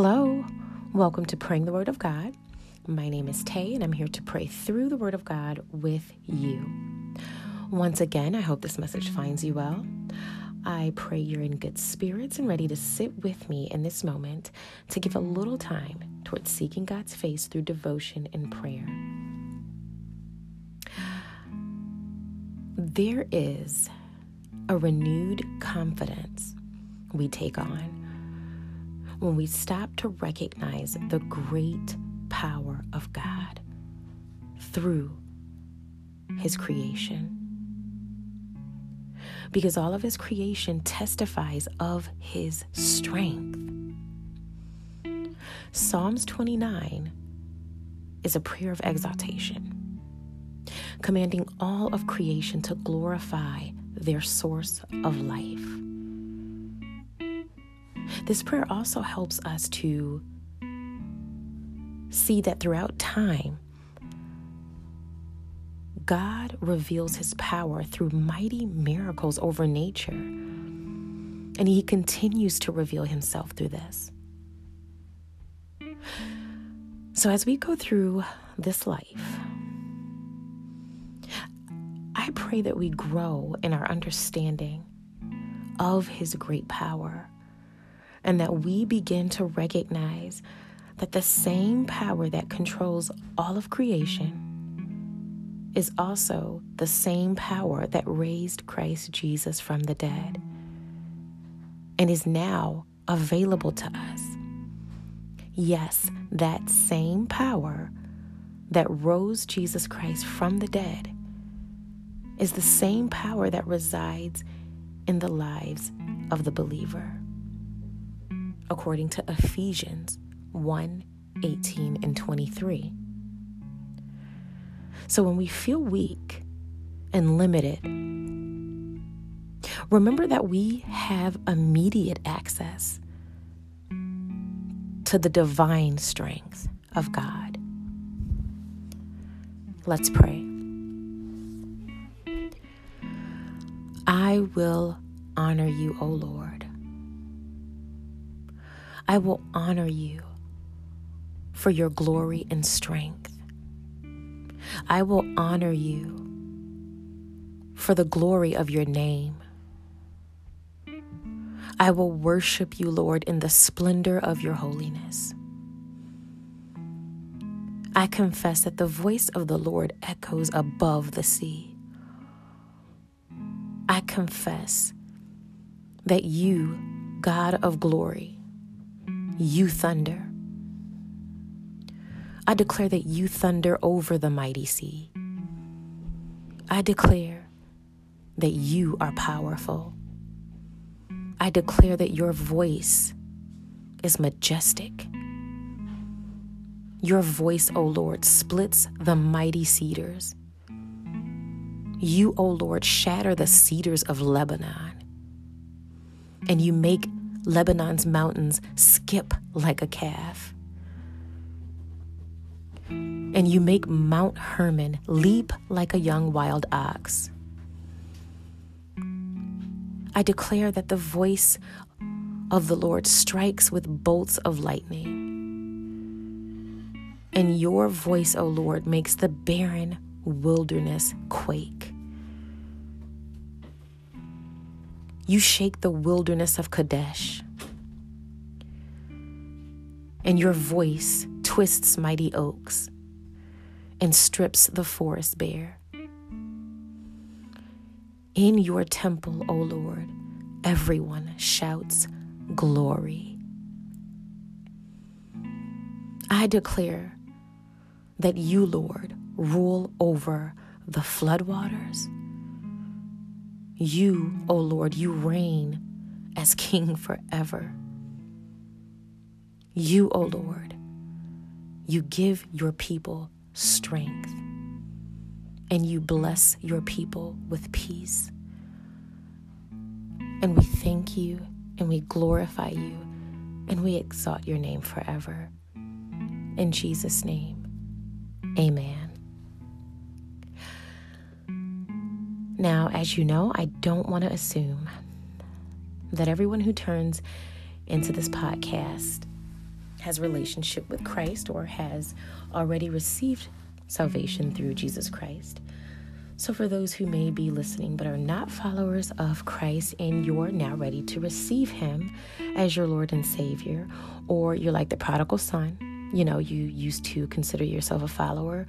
Hello, welcome to Praying the Word of God. My name is Tay, and I'm here to pray through the Word of God with you. Once again, I hope this message finds you well. I pray you're in good spirits and ready to sit with me in this moment to give a little time towards seeking God's face through devotion and prayer. There is a renewed confidence we take on when we stop to recognize the great power of God through His creation. Because all of His creation testifies of His strength. Psalms 29 is a prayer of exaltation, commanding all of creation to glorify their source of life. This prayer also helps us to see that throughout time, God reveals his power through mighty miracles over nature. And he continues to reveal himself through this. So, as we go through this life, I pray that we grow in our understanding of his great power and that we begin to recognize that the same power that controls all of creation is also the same power that raised Christ Jesus from the dead and is now available to us. Yes, that same power that rose Jesus Christ from the dead is the same power that resides in the lives of the believer according to Ephesians 1 18 and 23. So when we feel weak and limited, remember that we have immediate access to the divine strength of God. Let's pray. I will honor you, O Lord I will honor you for your glory and strength. I will honor you for the glory of your name. I will worship you, Lord, in the splendor of your holiness. I confess that the voice of the Lord echoes above the sea. I confess that you, God of glory, you thunder. I declare that you thunder over the mighty sea. I declare that you are powerful. I declare that your voice is majestic. Your voice, O Lord, splits the mighty cedars. You, O Lord, shatter the cedars of Lebanon, and you make Lebanon's mountains skip like a calf. And you make Mount Hermon leap like a young wild ox. I declare that the voice of the Lord strikes with bolts of lightning. And your voice, O Lord, makes the barren wilderness quake. You shake the wilderness of Kadesh, and your voice twists mighty oaks and strips the forest bare. In your temple, O Lord, everyone shouts glory. I declare that you, Lord, rule over the floodwaters you, O oh Lord, you reign as King forever. You, O oh Lord, you give your people strength and you bless your people with peace. And we thank you and we glorify you and we exalt your name forever. In Jesus' name, amen. Now, as you know, I don't want to assume that everyone who turns into this podcast has a relationship with Christ or has already received salvation through Jesus Christ. So, for those who may be listening but are not followers of Christ and you're now ready to receive Him as your Lord and Savior, or you're like the prodigal son, you know, you used to consider yourself a follower,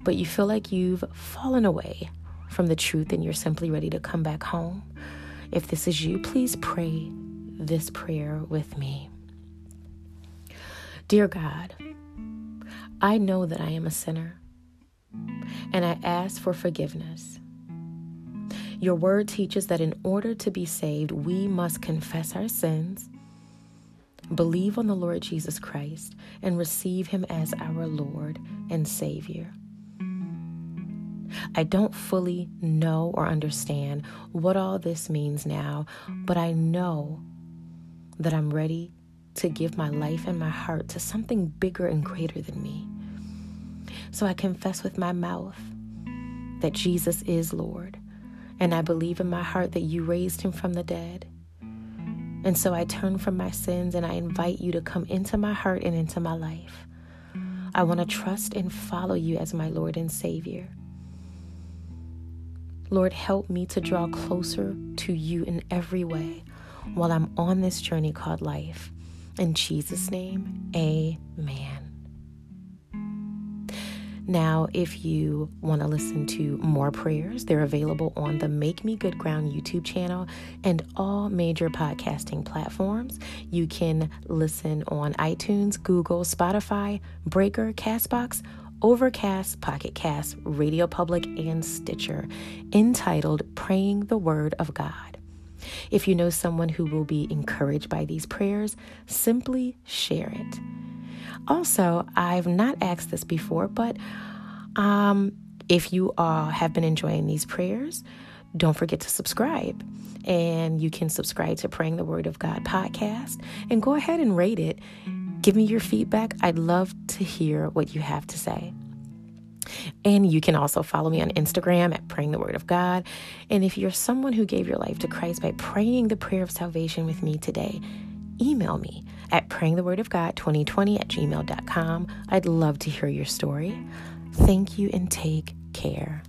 but you feel like you've fallen away from the truth and you're simply ready to come back home. If this is you, please pray this prayer with me. Dear God, I know that I am a sinner and I ask for forgiveness. Your word teaches that in order to be saved, we must confess our sins, believe on the Lord Jesus Christ, and receive him as our Lord and Savior. I don't fully know or understand what all this means now, but I know that I'm ready to give my life and my heart to something bigger and greater than me. So I confess with my mouth that Jesus is Lord, and I believe in my heart that you raised him from the dead. And so I turn from my sins and I invite you to come into my heart and into my life. I want to trust and follow you as my Lord and Savior. Lord, help me to draw closer to you in every way while I'm on this journey called life. In Jesus' name, amen. Now, if you want to listen to more prayers, they're available on the Make Me Good Ground YouTube channel and all major podcasting platforms. You can listen on iTunes, Google, Spotify, Breaker, Castbox, Overcast, Pocket Cast, Radio Public, and Stitcher, entitled Praying the Word of God. If you know someone who will be encouraged by these prayers, simply share it. Also, I've not asked this before, but um, if you uh, have been enjoying these prayers, don't forget to subscribe. And you can subscribe to Praying the Word of God podcast and go ahead and rate it. Give me your feedback. I'd love to hear what you have to say. And you can also follow me on Instagram at Praying the Word of God. And if you're someone who gave your life to Christ by praying the prayer of salvation with me today, email me at prayingthewordofgod2020 at gmail.com. I'd love to hear your story. Thank you and take care.